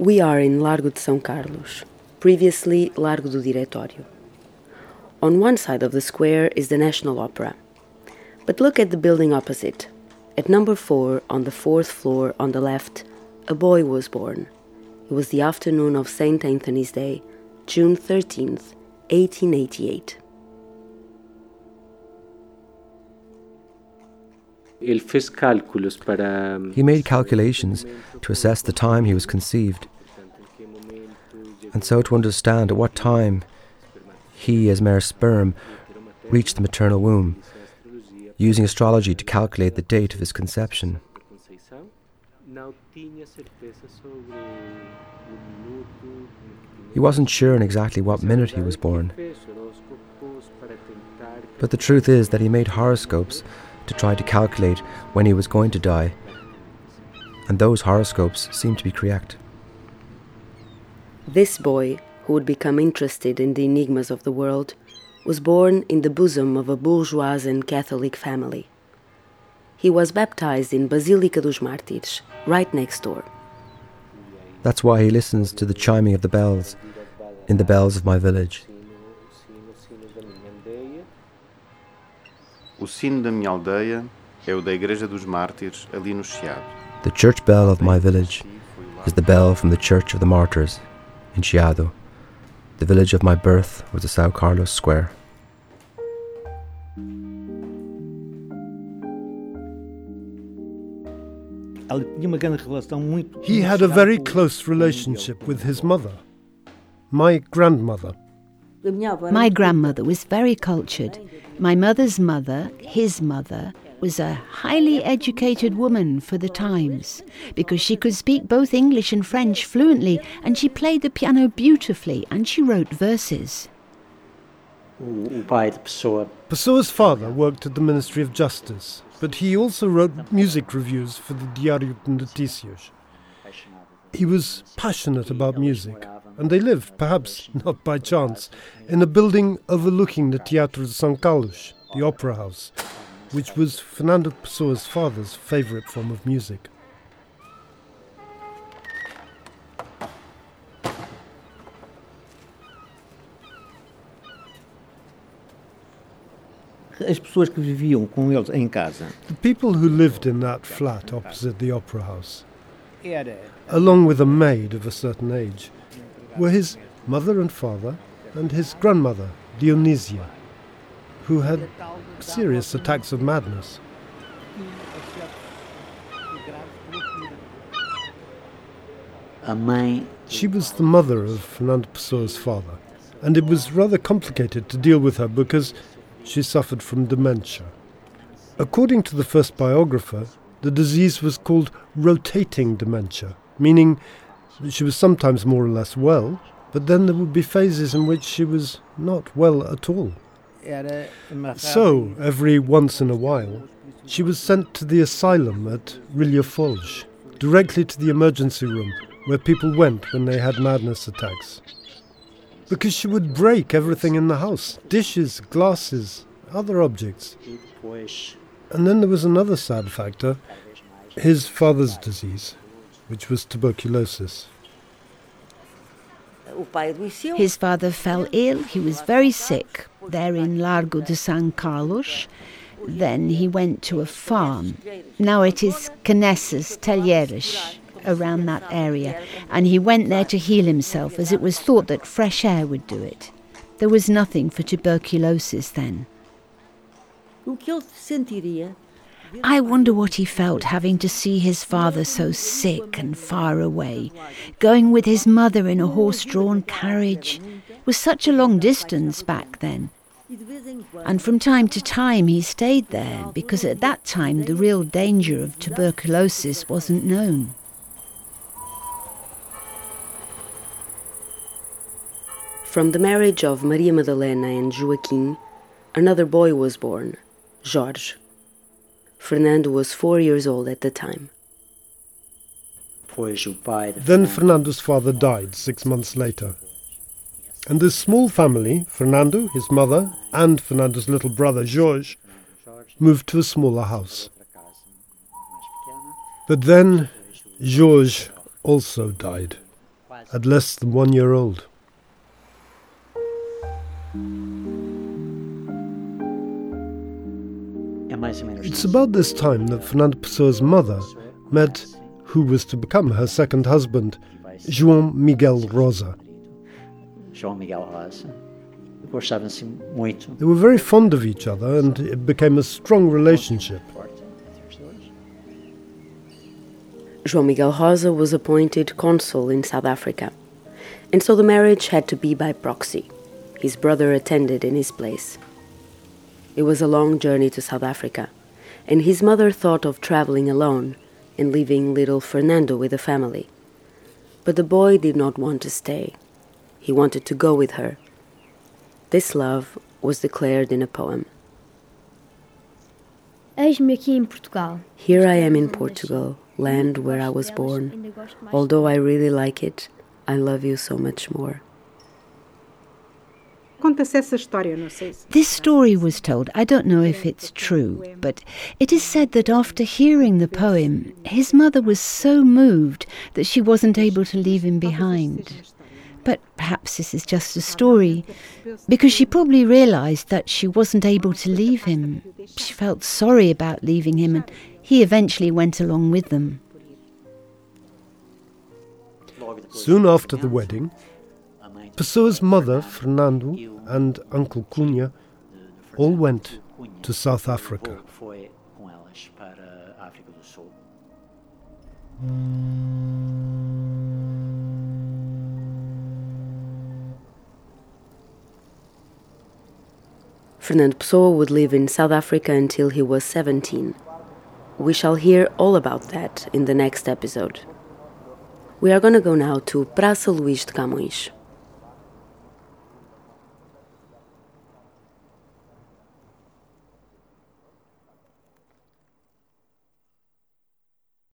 We are in Largo de São Carlos, previously Largo do Diretório. On one side of the square is the National Opera. But look at the building opposite. At number four, on the fourth floor on the left, a boy was born. It was the afternoon of St. Anthony's Day, June 13th, 1888. He made calculations to assess the time he was conceived, and so to understand at what time he, as mere sperm, reached the maternal womb, using astrology to calculate the date of his conception. He wasn't sure in exactly what minute he was born. But the truth is that he made horoscopes to try to calculate when he was going to die, and those horoscopes seemed to be correct. This boy, who would become interested in the enigmas of the world, was born in the bosom of a bourgeois and Catholic family. He was baptized in Basílica dos Mártires, right next door. That's why he listens to the chiming of the bells in the bells of my village. O sino da minha aldeia é o da Igreja dos Mártires, ali no Chiado. The church bell of my village is the bell from the Church of the Martyrs in Chiado. The village of my birth was the São Carlos Square. He had a very close relationship with his mother, my grandmother. My grandmother was very cultured. My mother's mother, his mother, was a highly educated woman for the times because she could speak both English and French fluently and she played the piano beautifully and she wrote verses. Pessoa's father worked at the Ministry of Justice, but he also wrote music reviews for the Diário de Notícias. He was passionate about music, and they lived, perhaps not by chance, in a building overlooking the Teatro de São Carlos, the opera house, which was Fernando Pessoa's father's favorite form of music. As pessoas que viviam com eles em casa. The people who lived in that flat opposite the opera house, along with a maid of a certain age, were his mother and father and his grandmother, Dionisia, who had serious attacks of madness. She was the mother of Fernando Pessoa's father, and it was rather complicated to deal with her because she suffered from dementia. According to the first biographer, the disease was called rotating dementia, meaning she was sometimes more or less well, but then there would be phases in which she was not well at all. So, every once in a while, she was sent to the asylum at Rilhafoles, directly to the emergency room where people went when they had madness attacks. Because she would break everything in the house dishes, glasses, other objects. And then there was another sad factor his father's disease, which was tuberculosis. His father fell ill, he was very sick, there in Largo de San Carlos. Then he went to a farm. Now it is Canesses, Telheiras, around that area, and he went there to heal himself as it was thought that fresh air would do it. There was nothing for tuberculosis then. I wonder what he felt having to see his father so sick and far away, going with his mother in a horse drawn carriage. It was such a long distance back then. And from time to time he stayed there because at that time the real danger of tuberculosis wasn't known. From the marriage of Maria Madalena and Joaquim, another boy was born, Jorge. Fernando was four years old at the time. Then Fernando's father died six months later. And this small family, Fernando, his mother, and Fernando's little brother, Jorge, moved to a smaller house. But then Jorge also died. at less than one year old. It's about this time that Fernando Pessoa's mother met who was to become her second husband, João Miguel Rosa. João Miguel Rosa. Gostavam-se muito. They were very fond of each other and it became a strong relationship. João Miguel Rosa was appointed consul in South Africa, and so the marriage had to be by proxy. His brother attended in his place. It was a long journey to South Africa, and his mother thought of traveling alone and leaving little Fernando with the family. But the boy did not want to stay. He wanted to go with her. This love was declared in a poem. Eis-me aqui em Portugal. Here I am in Portugal, land where I was born. Although I really like it, I love you so much more. Conta-se essa história, não sei se. This story was told. I don't know if it's true, but it is said that after hearing the poem, his mother was so moved that she wasn't able to leave him behind. But perhaps this is just a story, because she probably realized that she wasn't able to leave him. She felt sorry about leaving him, and he eventually went along with them. Soon after the wedding, Pessoa's mother, Fernando, and Uncle Cunha all went to South Africa. Fernando Pessoa would live in South Africa until he was 17. We shall hear all about that in the next episode. We are going to go now to Praça Luís de Camões.